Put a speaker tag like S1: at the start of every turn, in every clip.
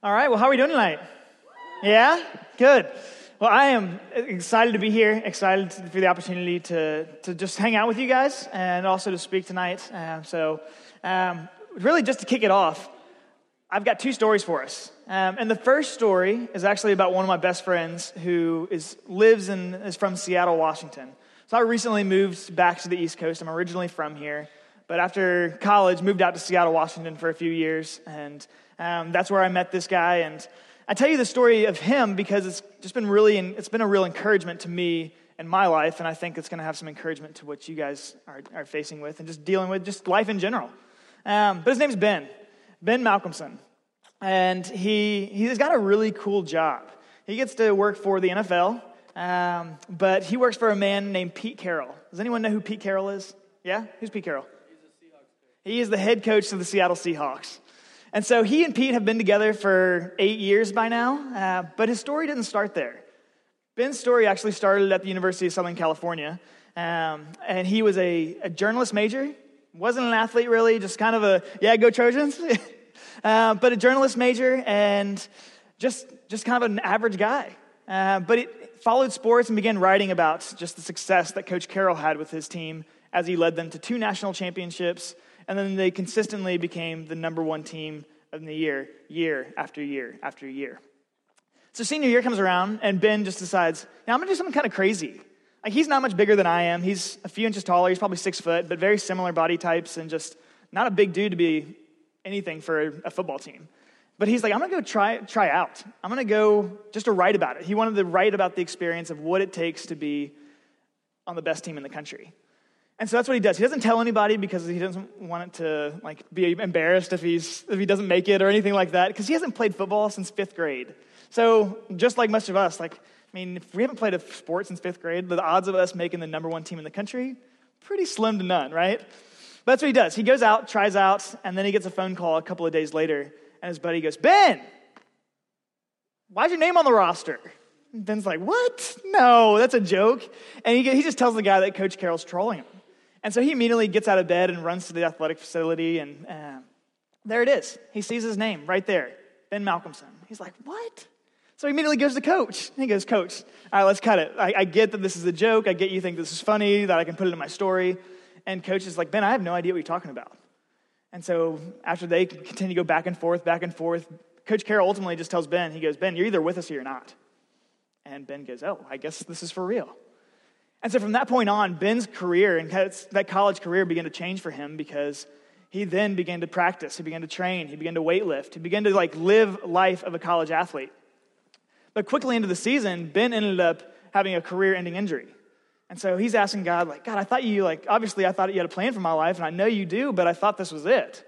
S1: All right, well, how are we doing tonight? Yeah? Good. Well, I am excited to be here, excited for the opportunity to, to just hang out with you guys and also to speak tonight. Um, so, um, really, just to kick it off, I've got two stories for us. Um, and the first story is actually about one of my best friends who is, lives and is from Seattle, Washington. So, I recently moved back to the East Coast. I'm originally from here, but after college, moved out to Seattle, Washington for a few years. And um, that's where I met this guy. And I tell you the story of him because it's just been really, it's been a real encouragement to me in my life. And I think it's going to have some encouragement to what you guys are, are facing with and just dealing with just life in general. Um, but his name's Ben, Ben Malcolmson. And he, he's got a really cool job. He gets to work for the NFL, um, but he works for a man named Pete Carroll. Does anyone know who Pete Carroll is? Yeah? Who's Pete Carroll? He is the head coach of the Seattle Seahawks. And so he and Pete have been together for eight years by now, uh, but his story didn't start there. Ben's story actually started at the University of Southern California, um, and he was a, a, journalist major. Wasn't an athlete really, just kind of a, yeah, go Trojans. uh, but a journalist major and just, just kind of an average guy. Uh, but it followed sports and began writing about just the success that Coach Carroll had with his team as he led them to two national championships and then they consistently became the number one team of the year, year after year after year. So senior year comes around, and Ben just decides, yeah, I'm gonna do something kind of crazy. Like he's not much bigger than I am. He's a few inches taller. He's probably six foot, but very similar body types, and just not a big dude to be anything for a football team. But he's like, I'm gonna go try try out. I'm gonna go just to write about it. He wanted to write about the experience of what it takes to be on the best team in the country. And so that's what he does. He doesn't tell anybody because he doesn't want it to like be embarrassed if he's if he doesn't make it or anything like that. Because he hasn't played football since fifth grade. So just like most of us, like I mean, if we haven't played a sport since fifth grade, the odds of us making the number one team in the country pretty slim to none, right? But that's what he does. He goes out, tries out, and then he gets a phone call a couple of days later, and his buddy goes, Ben, why's your name on the roster? And Ben's like, What? No, that's a joke. And he, he just tells the guy that Coach Carroll's trolling him. And so he immediately gets out of bed and runs to the athletic facility, and uh, there it is. He sees his name right there, Ben Malcolmson. He's like, What? So he immediately goes to coach. He goes, Coach, all right, let's cut it. I, I, get that this is a joke. I get you think this is funny, that I can put it in my story. And coach is like, Ben, I have no idea what you're talking about. And so after they continue to go back and forth, back and forth, Coach Carroll ultimately just tells Ben, he goes, Ben, you're either with us or you're not. And Ben goes, Oh, I guess this is for real. And so from that point on, Ben's career and that college career began to change for him because he then began to practice, he began to train, he began to weightlift, he began to like live life of a college athlete. But quickly into the season, Ben ended up having a career-ending injury. And so he's asking God, like, God, I thought you, like, obviously I thought you had a plan for my life, and I know you do, but I thought this was it.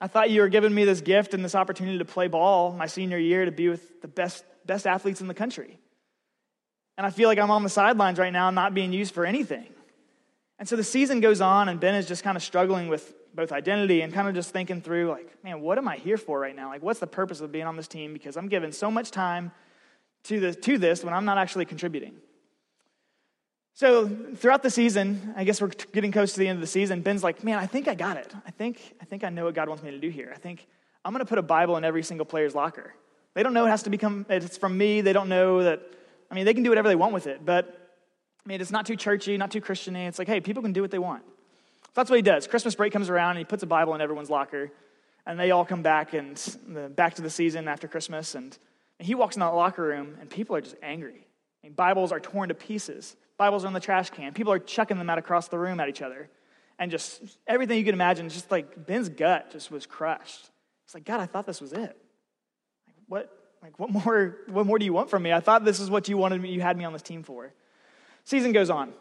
S1: I thought you were giving me this gift and this opportunity to play ball my senior year to be with the best, best athletes in the country. And I feel like I'm on the sidelines right now, not being used for anything. And so the season goes on, and Ben is just kind of struggling with both identity and kind of just thinking through, like, man, what am I here for right now? Like, what's the purpose of being on this team? Because I'm giving so much time to, to this when I'm not actually contributing. So throughout the season, I guess we're getting close to the end of the season. Ben's like, man, I think I got it. I think, I think I know what God wants me to do here. I think I'm going to put a Bible in every single player's locker. They don't know it has to become, it's from me. They don't know that I mean, they can do whatever they want with it, but I mean, it's not too churchy, not too Christiany. It's like, hey, people can do what they want. So that's what he does. Christmas break comes around, and he puts a Bible in everyone's locker, and they all come back and back to the season after Christmas, and, and he walks in that locker room, and people are just angry. I mean, Bibles are torn to pieces. Bibles are in the trash can. People are chucking them out across the room at each other, and just everything you can imagine. Just like Ben's gut just was crushed. It's like, God, I thought this was it. Like, what? Like, what more, what more do you want from me? I thought this is what you wanted me, you had me on this team for. Season goes on.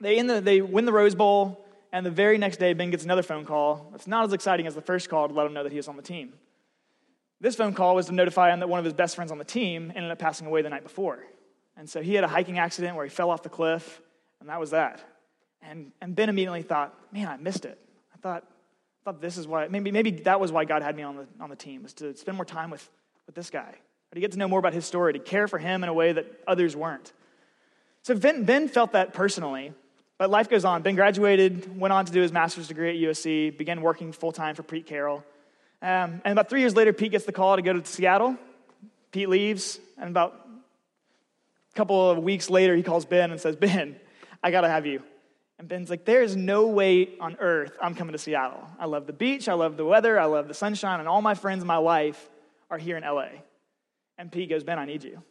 S1: They, the, they win the Rose Bowl, and the very next day, Ben gets another phone call. It's not as exciting as the first call to let him know that he was on the team. This phone call was to notify him that one of his best friends on the team ended up passing away the night before. And so he had a hiking accident where he fell off the cliff, and that was that. And, and Ben immediately thought, man, I missed it. I thought, I thought this is why, maybe, maybe that was why God had me on the, on the team, was to spend more time with, with this guy, to get to know more about his story, to care for him in a way that others weren't. So ben, ben felt that personally, but life goes on. Ben graduated, went on to do his master's degree at USC, began working full time for Pete Carroll. Um, and about three years later, Pete gets the call to go to Seattle. Pete leaves, and about a couple of weeks later, he calls Ben and says, Ben, I got to have you. And Ben's like, There is no way on earth I'm coming to Seattle. I love the beach, I love the weather, I love the sunshine, and all my friends in my life are here in LA. And Pete goes, Ben, I need you.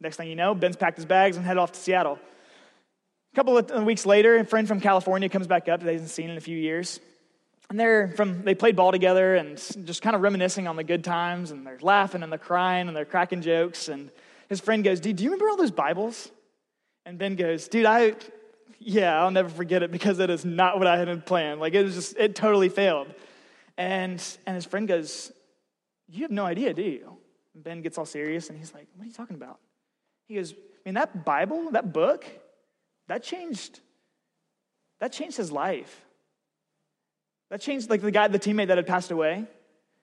S1: Next thing you know, Ben's packed his bags and headed off to Seattle. A couple of weeks later, a friend from California comes back up that he hasn't seen in a few years. And they're from, they played ball together and just kind of reminiscing on the good times, and they're laughing and they're crying and they're cracking jokes. And his friend goes, Dude, do you remember all those Bibles? And Ben goes, Dude, I, yeah, I'll never forget it because it is not what I had planned. Like, it was just, it totally failed. And, and his friend goes, You have no idea, do you? And Ben gets all serious and he's like, What are you talking about? He goes, I mean, that Bible, that book, that changed, that changed his life. That changed, like the guy, the teammate that had passed away.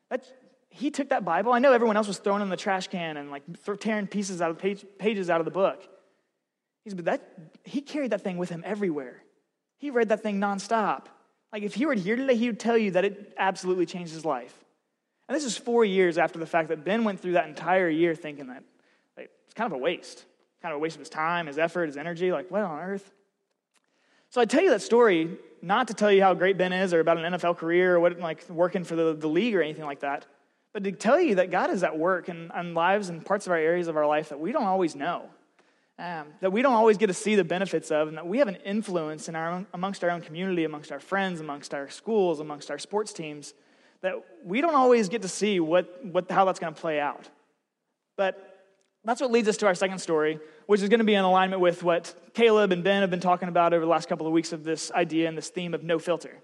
S1: That, he took that Bible. I know everyone else was throwing in the trash can and like tearing pieces out of page, pages out of the book. He's, but that, he carried that thing with him everywhere. He read that thing nonstop. Like if he were here today, he would tell you that it absolutely changed his life. And this is four years after the fact that Ben went through that entire year thinking that like, it's kind of a waste, kind of a waste of his time, his effort, his energy. Like, what on earth? So I tell you that story not to tell you how great Ben is or about an NFL career or what like working for the, the league or anything like that, but to tell you that God is at work in, in lives and parts of our areas of our life that we don't always know. Um, that we don't always get to see the benefits of, and that we have an influence in our own, amongst our own community, amongst our friends, amongst our schools, amongst our sports teams, that we don't always get to see what, what, how that's going to play out. But that's what leads us to our second story, which is going to be in alignment with what Caleb and Ben have been talking about over the last couple of weeks of this idea and this theme of no filter.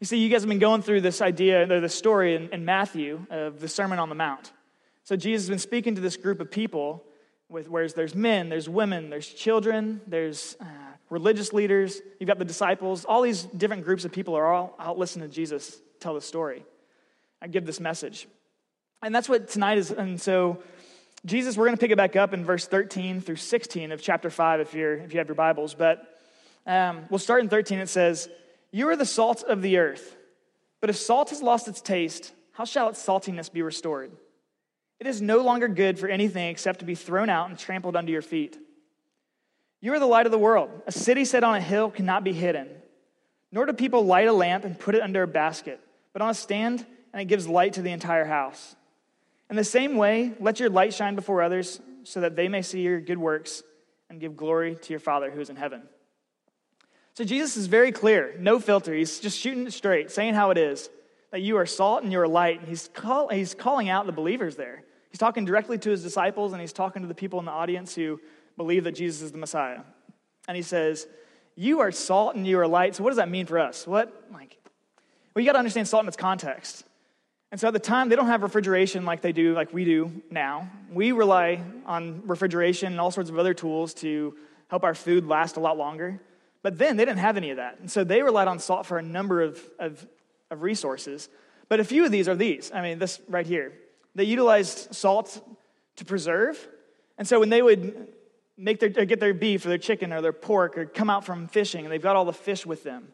S1: You see, you guys have been going through this idea, or this story in, in Matthew of the Sermon on the Mount. So Jesus has been speaking to this group of people, with, whereas there's men, there's women, there's children, there's uh, religious leaders, you've got the disciples, all these different groups of people are all out listening to Jesus tell the story. I give this message. And that's what tonight is. And so Jesus, we're going to pick it back up in verse 13 through 16 of chapter 5 if, you're, if you have your Bibles. But um, we'll start in 13. It says, You are the salt of the earth. But if salt has lost its taste, how shall its saltiness be restored? It is no longer good for anything except to be thrown out and trampled under your feet. You are the light of the world. A city set on a hill cannot be hidden. Nor do people light a lamp and put it under a basket, but on a stand, and it gives light to the entire house. In the same way, let your light shine before others so that they may see your good works and give glory to your Father who is in heaven. So Jesus is very clear, no filter. He's just shooting it straight, saying how it is that you are salt and you are light. And he's, call, he's calling out the believers there. He's talking directly to his disciples and he's talking to the people in the audience who believe that Jesus is the Messiah. And he says, You are salt and you are light. So, what does that mean for us? What, like, well, you got to understand salt in its context. And so at the time, they don't have refrigeration like they do, like we do now. We rely on refrigeration and all sorts of other tools to help our food last a lot longer. But then they didn't have any of that. And so they relied on salt for a number of, of, of resources. But a few of these are these. I mean, this right here. They utilized salt to preserve. And so when they would make their, get their beef or their chicken or their pork or come out from fishing, and they've got all the fish with them,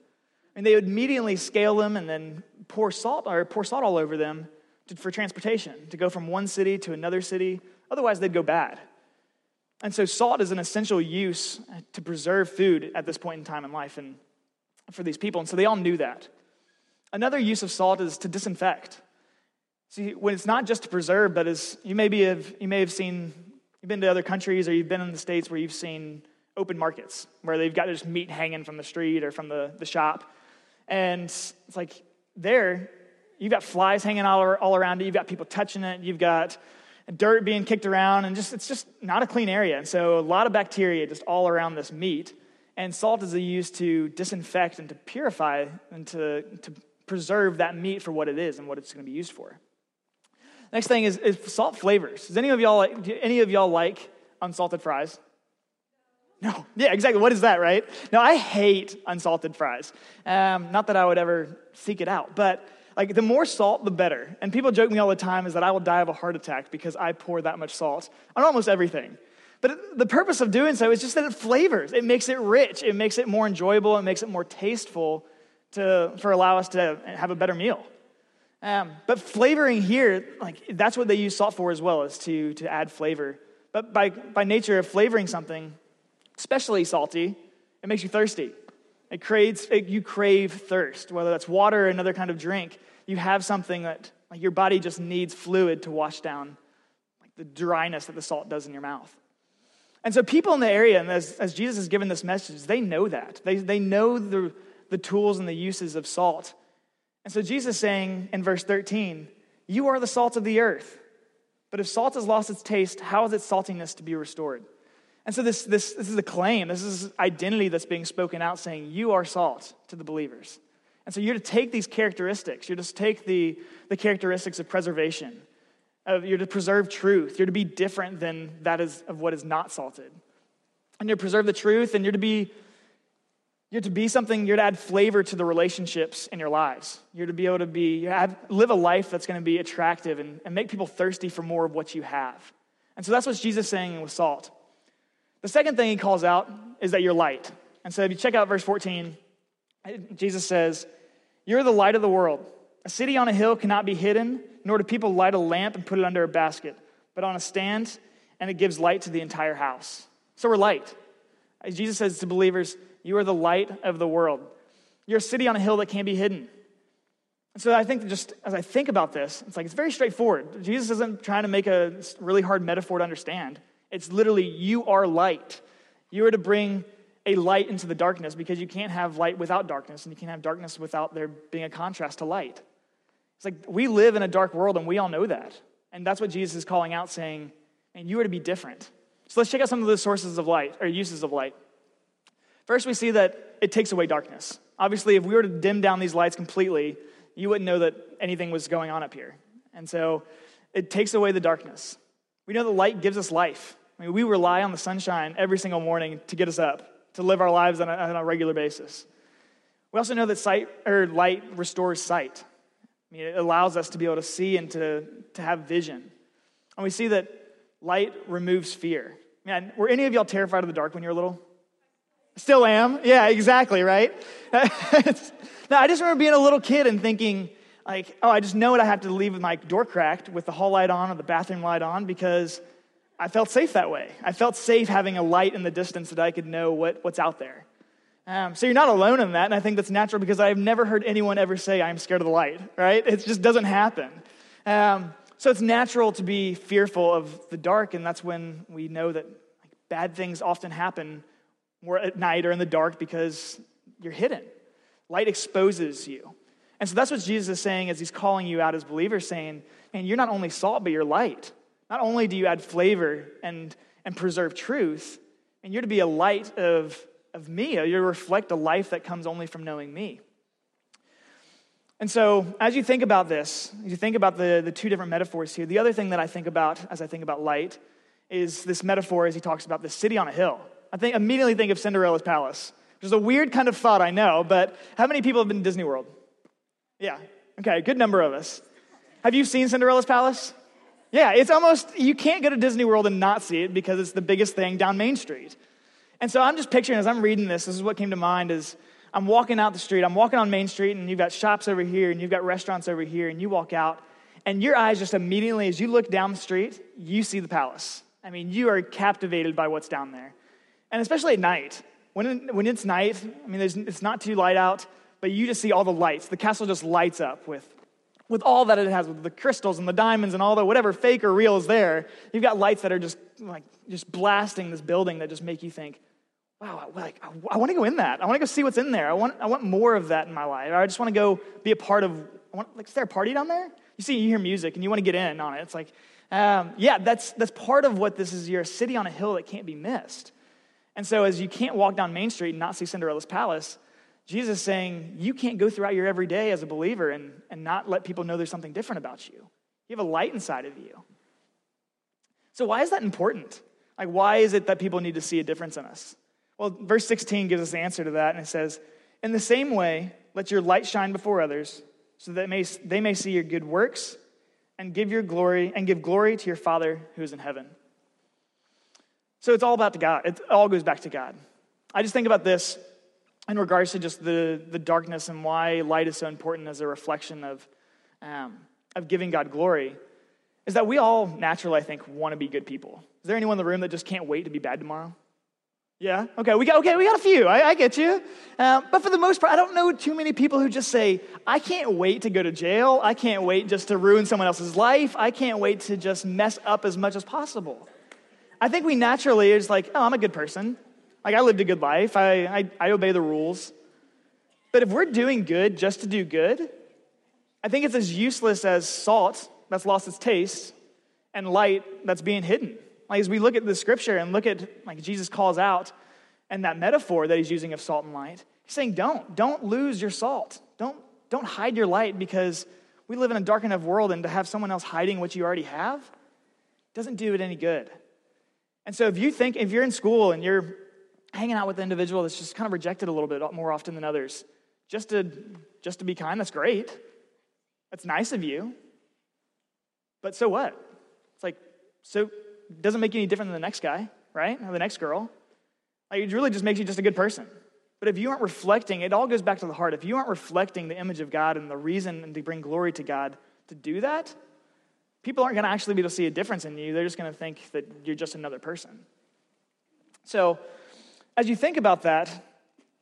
S1: and they would immediately scale them and then pour salt or pour salt all over them to, for transportation to go from one city to another city. Otherwise, they'd go bad. And so, salt is an essential use to preserve food at this point in time in life and for these people. And so, they all knew that. Another use of salt is to disinfect. See, when it's not just to preserve, but as you maybe have, you may have seen, you've been to other countries or you've been in the States where you've seen open markets where they've got just meat hanging from the street or from the, the shop. And it's like there, you've got flies hanging all, all around it, you've got people touching it, you've got dirt being kicked around, and just it's just not a clean area. And so a lot of bacteria just all around this meat. And salt is used to disinfect and to purify and to, to preserve that meat for what it is and what it's going to be used for. Next thing is, is salt flavors. Does any of y'all like, any of y'all like unsalted fries? No. Yeah, exactly. What is that, right? Now, I hate unsalted fries. Um, not that I would ever seek it out, but like the more salt, the better. And people joke me all the time is that I will die of a heart attack because I pour that much salt on almost everything. But the purpose of doing so is just that it flavors. It makes it rich. It makes it more enjoyable. It makes it more tasteful to, for allow us to have a better meal. Um, but flavoring here, like that's what they use salt for as well, is to, to add flavor. But by, by nature of flavoring something, especially salty, it makes you thirsty. It creates, it, you crave thirst, whether that's water or another kind of drink. You have something that like your body just needs fluid to wash down like the dryness that the salt does in your mouth. And so people in the area, and as, as Jesus has given this message, they know that. They, they know the, the tools and the uses of salt. And so Jesus is saying in verse 13, You are the salt of the earth. But if salt has lost its taste, how is its saltiness to be restored? And so this, this, this is a claim, this is identity that's being spoken out saying, You are salt to the believers. And so you're to take these characteristics, you're to take the, the characteristics of preservation, of, you're to preserve truth, you're to be different than that is of what is not salted. And you're to preserve the truth, and you're to be you're to be something, you're to add flavor to the relationships in your lives. You're to be able to be, have, live a life that's going to be attractive and, and make people thirsty for more of what you have. And so that's what Jesus is saying with salt. The second thing he calls out is that you're light. And so if you check out verse 14, Jesus says, You're the light of the world. A city on a hill cannot be hidden, nor do people light a lamp and put it under a basket, but on a stand, and it gives light to the entire house. So we're light. As Jesus says to believers, you are the light of the world. You're a city on a hill that can't be hidden. And so I think just as I think about this, it's like it's very straightforward. Jesus isn't trying to make a really hard metaphor to understand. It's literally, you are light. You are to bring a light into the darkness because you can't have light without darkness, and you can't have darkness without there being a contrast to light. It's like we live in a dark world, and we all know that. And that's what Jesus is calling out, saying, and you are to be different. So let's check out some of the sources of light, or uses of light. First, we see that it takes away darkness. Obviously, if we were to dim down these lights completely, you wouldn't know that anything was going on up here. And so it takes away the darkness. We know that light gives us life. I mean, we rely on the sunshine every single morning to get us up, to live our lives on a, on a regular basis. We also know that sight or light restores sight. I mean, it allows us to be able to see and to, to have vision. And we see that light removes fear. Man, were any of y'all terrified of the dark when you were little? Still am. Yeah, exactly, right? now, I just remember being a little kid and thinking, like, oh, I just know what I have to leave with my door cracked with the hall light on or the bathroom light on because I felt safe that way. I felt safe having a light in the distance that I could know what, what's out there. Um, so you're not alone in that, and I think that's natural because I've never heard anyone ever say, I'm scared of the light, right? It just doesn't happen. Um, so it's natural to be fearful of the dark, and that's when we know that like, bad things often happen more at night or in the dark because you're hidden. Light exposes you. And so that's what Jesus is saying as he's calling you out as believers, saying, and you're not only salt, but you're light. Not only do you add flavor and, and preserve truth, and you're to be a light of, of me. You're reflect a life that comes only from knowing me. And so, as you think about this, as you think about the, the two different metaphors here, the other thing that I think about as I think about light is this metaphor as he talks about the city on a hill. I think immediately think of Cinderella's palace, which is a weird kind of thought, I know, but how many people have been to Disney World? Yeah, okay, good number of us. Have you seen Cinderella's palace? Yeah, it's almost, you can't go to Disney World and not see it because it's the biggest thing down Main Street. And so I'm just picturing, as I'm reading this, this is what came to mind is I'm walking out the street, I'm walking on Main Street, and you've got shops over here, and you've got restaurants over here, and you walk out, and your eyes just immediately, as you look down the street, you see the palace. I mean, you are captivated by what's down there. And especially at night, when, when it's night, I mean, it's not too light out, but you just see all the lights. The castle just lights up with, with all that it has, with the crystals and the diamonds and all the whatever fake or real is there. You've got lights that are just like just blasting this building that just make you think, wow, like, I, I want to go in that. I want to go see what's in there. I want, I want more of that in my life. I just want to go be a part of, I want, like, is there a party down there? You see, you hear music and you want to get in on it. It's like, um, yeah, that's, that's part of what this is. You're a city on a hill that can't be missed. And so, as you can't walk down Main Street and not see Cinderella's palace, Jesus saying you can't go throughout your everyday as a believer and, and not let people know there's something different about you. You have a light inside of you. So, why is that important? Like, why is it that people need to see a difference in us? Well, verse 16 gives us the answer to that, and it says, In the same way, let your light shine before others, so that may, they may see your good works and give your glory and give glory to your Father who is in heaven. So it's all about God. It all goes back to God. I just think about this in regards to just the, the darkness and why light is so important as a reflection of, um, of giving God glory is that we all naturally, I think, want to be good people. Is there anyone in the room that just can't wait to be bad tomorrow? Yeah. Okay. We got okay. We got a few. I, I get you. Um, but for the most part, I don't know too many people who just say, "I can't wait to go to jail. I can't wait just to ruin someone else's life. I can't wait to just mess up as much as possible." I think we naturally is like, "Oh, I'm a good person. Like I lived a good life. I, I, I obey the rules." But if we're doing good just to do good, I think it's as useless as salt that's lost its taste and light that's being hidden. Like as we look at the scripture and look at like Jesus calls out and that metaphor that he's using of salt and light, he's saying, don't, don't lose your salt. Don't, don't hide your light because we live in a dark enough world and to have someone else hiding what you already have doesn't do it any good. And so if you think, if you're in school and you're hanging out with the individual that's just kind of rejected a little bit more often than others, just to, just to be kind, that's great. That's nice of you. But so what? It's like, so doesn't make you any different than the next guy, right? Or the next girl. Like, it really just makes you just a good person. But if you aren't reflecting, it all goes back to the heart. If you aren't reflecting the image of God and the reason and to bring glory to God to do that, people aren't going to actually be able to see a difference in you. They're just going to think that you're just another person. So, as you think about that,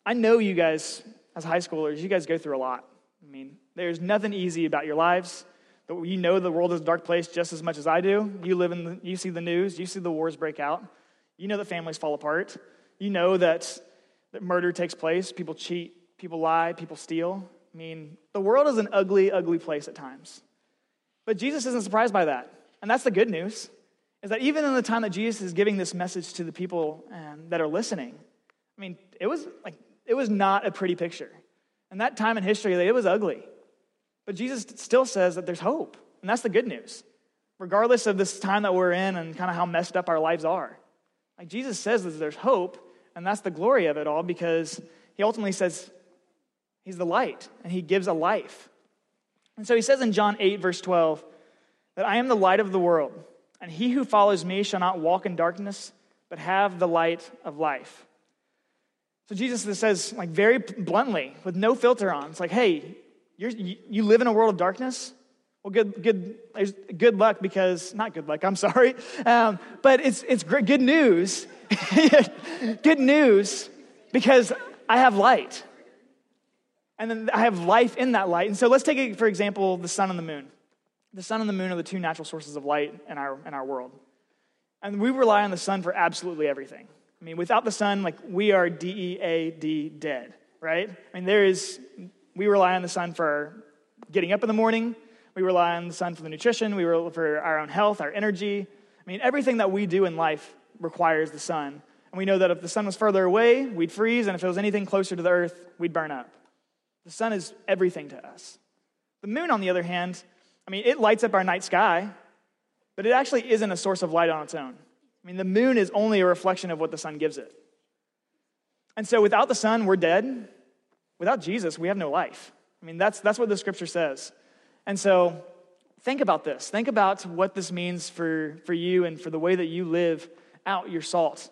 S1: I know you guys, as high schoolers, you guys go through a lot. I mean, there's nothing easy about your lives. You know the world is a dark place just as much as I do. You live in the, you see the news, you see the wars break out. You know that families fall apart. You know that, that murder takes place, people cheat, people lie, people steal. I mean, the world is an ugly, ugly place at times. But Jesus isn't surprised by that. And that's the good news, is that even in the time that Jesus is giving this message to the people um, that are listening, I mean, it was like, it was not a pretty picture. And that time in history, it was ugly. But Jesus still says that there's hope, and that's the good news. Regardless of this time that we're in and kind of how messed up our lives are. Like Jesus says that there's hope, and that's the glory of it all because he ultimately says he's the light and he gives a life. And so he says in John 8, verse 12, that I am the light of the world, and he who follows me shall not walk in darkness, but have the light of life. So Jesus says, like very bluntly, with no filter on, it's like, hey, you live in a world of darkness? Well, good, good, good luck because, not good luck, I'm sorry. Um, but it's, it's good news. good news because I have light. And then I have life in that light. And so let's take, for example, the sun and the moon. The sun and the moon are the two natural sources of light in our, in our world. And we rely on the sun for absolutely everything. I mean, without the sun, like we are D E A D dead, right? I mean, there is we rely on the sun for getting up in the morning. We rely on the sun for the nutrition. We rely for our own health, our energy. I mean, everything that we do in life requires the sun. And we know that if the sun was further away, we'd freeze, and if it was anything closer to the earth, we'd burn up. The sun is everything to us. The moon, on the other hand, I mean, it lights up our night sky, but it actually isn't a source of light on its own. I mean, the moon is only a reflection of what the sun gives it. And so without the sun, we're dead. Without Jesus, we have no life. I mean, that's, that's what the scripture says. And so think about this. Think about what this means for, for you and for the way that you live out your salt,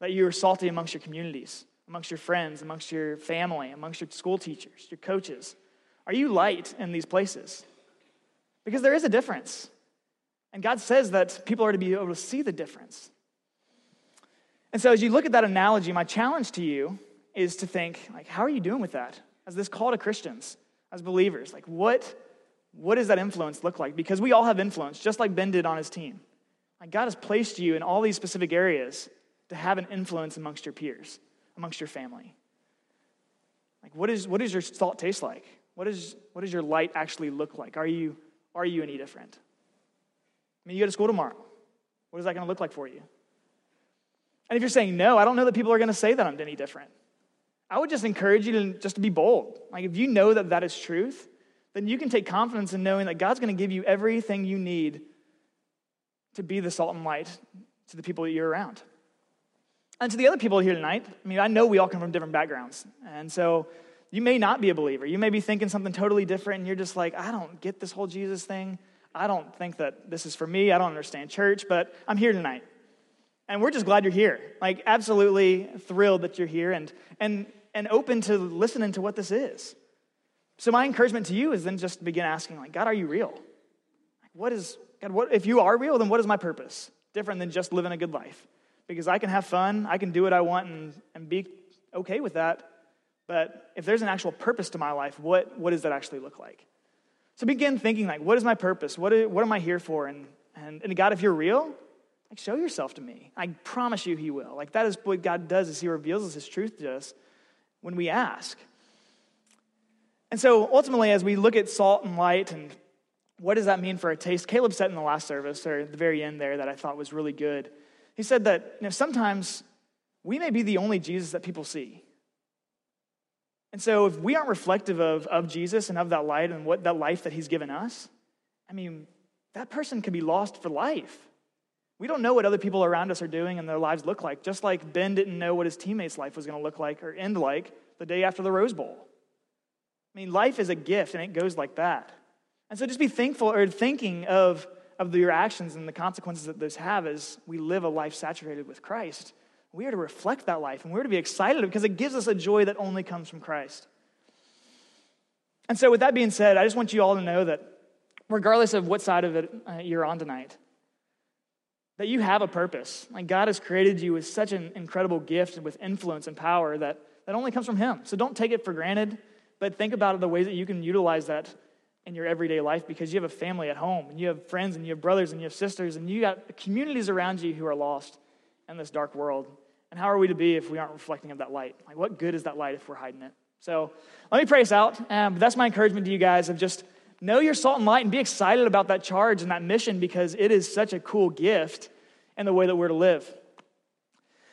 S1: that you are salty amongst your communities, amongst your friends, amongst your family, amongst your school teachers, your coaches. Are you light in these places? Because there is a difference. And God says that people are to be able to see the difference. And so, as you look at that analogy, my challenge to you is to think, like, how are you doing with that? As this call to Christians, as believers, like, what, what does that influence look like? Because we all have influence, just like Ben did on his team. Like, God has placed you in all these specific areas to have an influence amongst your peers, amongst your family. Like, what, is, what does your salt taste like? What, is, what does your light actually look like? Are you, are you any different? I mean, you go to school tomorrow. What is that going to look like for you? And if you're saying no, I don't know that people are going to say that I'm any different. I would just encourage you to just to be bold. Like if you know that that is truth, then you can take confidence in knowing that God's going to give you everything you need to be the salt and light to the people that you're around. And to the other people here tonight, I mean, I know we all come from different backgrounds. And so you may not be a believer. You may be thinking something totally different, and you're just like, I don't get this whole Jesus thing. I don't think that this is for me. I don't understand church, but I'm here tonight. And we're just glad you're here. Like, absolutely thrilled that you're here. And, and and open to listening to what this is. So my encouragement to you is then just begin asking, like, God, are you real? What is, God, what, if you are real, then what is my purpose? Different than just living a good life. Because I can have fun, I can do what I want and, and be okay with that. But if there's an actual purpose to my life, what, what does that actually look like? So begin thinking, like, what is my purpose? What, is, what am I here for? And, and, and God, if you're real, like, show yourself to me. I promise you he will. Like, that is what God does is he reveals his truth to us when we ask. And so ultimately, as we look at salt and light and what does that mean for our taste, Caleb said in the last service, or the very end there, that I thought was really good. He said that you know, sometimes we may be the only Jesus that people see. And so, if we aren't reflective of, of Jesus and of that light and what that life that he's given us, I mean, that person can be lost for life. We don't know what other people around us are doing and their lives look like, just like Ben didn't know what his teammates' life was going to look like or end like the day after the Rose Bowl. I mean, life is a gift and it goes like that. And so just be thankful or thinking of, of your actions and the consequences that those have as we live a life saturated with Christ we are to reflect that life and we're to be excited because it gives us a joy that only comes from Christ. And so, with that being said, I just want you all to know that regardless of what side of it uh, you're on tonight, that you have a purpose. Like God has created you with such an incredible gift with influence and power that, that only comes from Him. So don't take it for granted, but think about the ways that you can utilize that in your everyday life because you have a family at home and you have friends and you have brothers and you have sisters and you got communities around you who are lost in this dark world. And how are we to be if we aren't reflecting of that light? Like, what good is that light if we're hiding it? So, let me pray us out. Um, that's my encouragement to you guys of just know your salt and light and be excited about that charge and that mission because it is such a cool gift and the way that we're to live.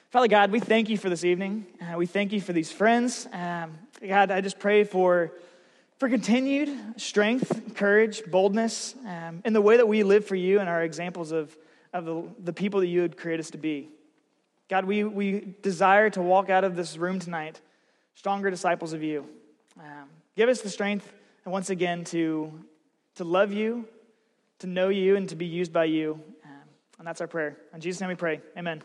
S1: Father God, we thank you for this evening. Uh, we thank you for these friends. Um, God, I just pray for, for continued strength, courage, boldness um, in the way that we live for you and our examples of, of the, the people that you would create us to be. God, we, we desire to walk out of this room tonight stronger disciples of you. Um, give us the strength, and once again, to, to love you, to know you, and to be used by you. Um, and that's our prayer. In Jesus' name we pray. Amen.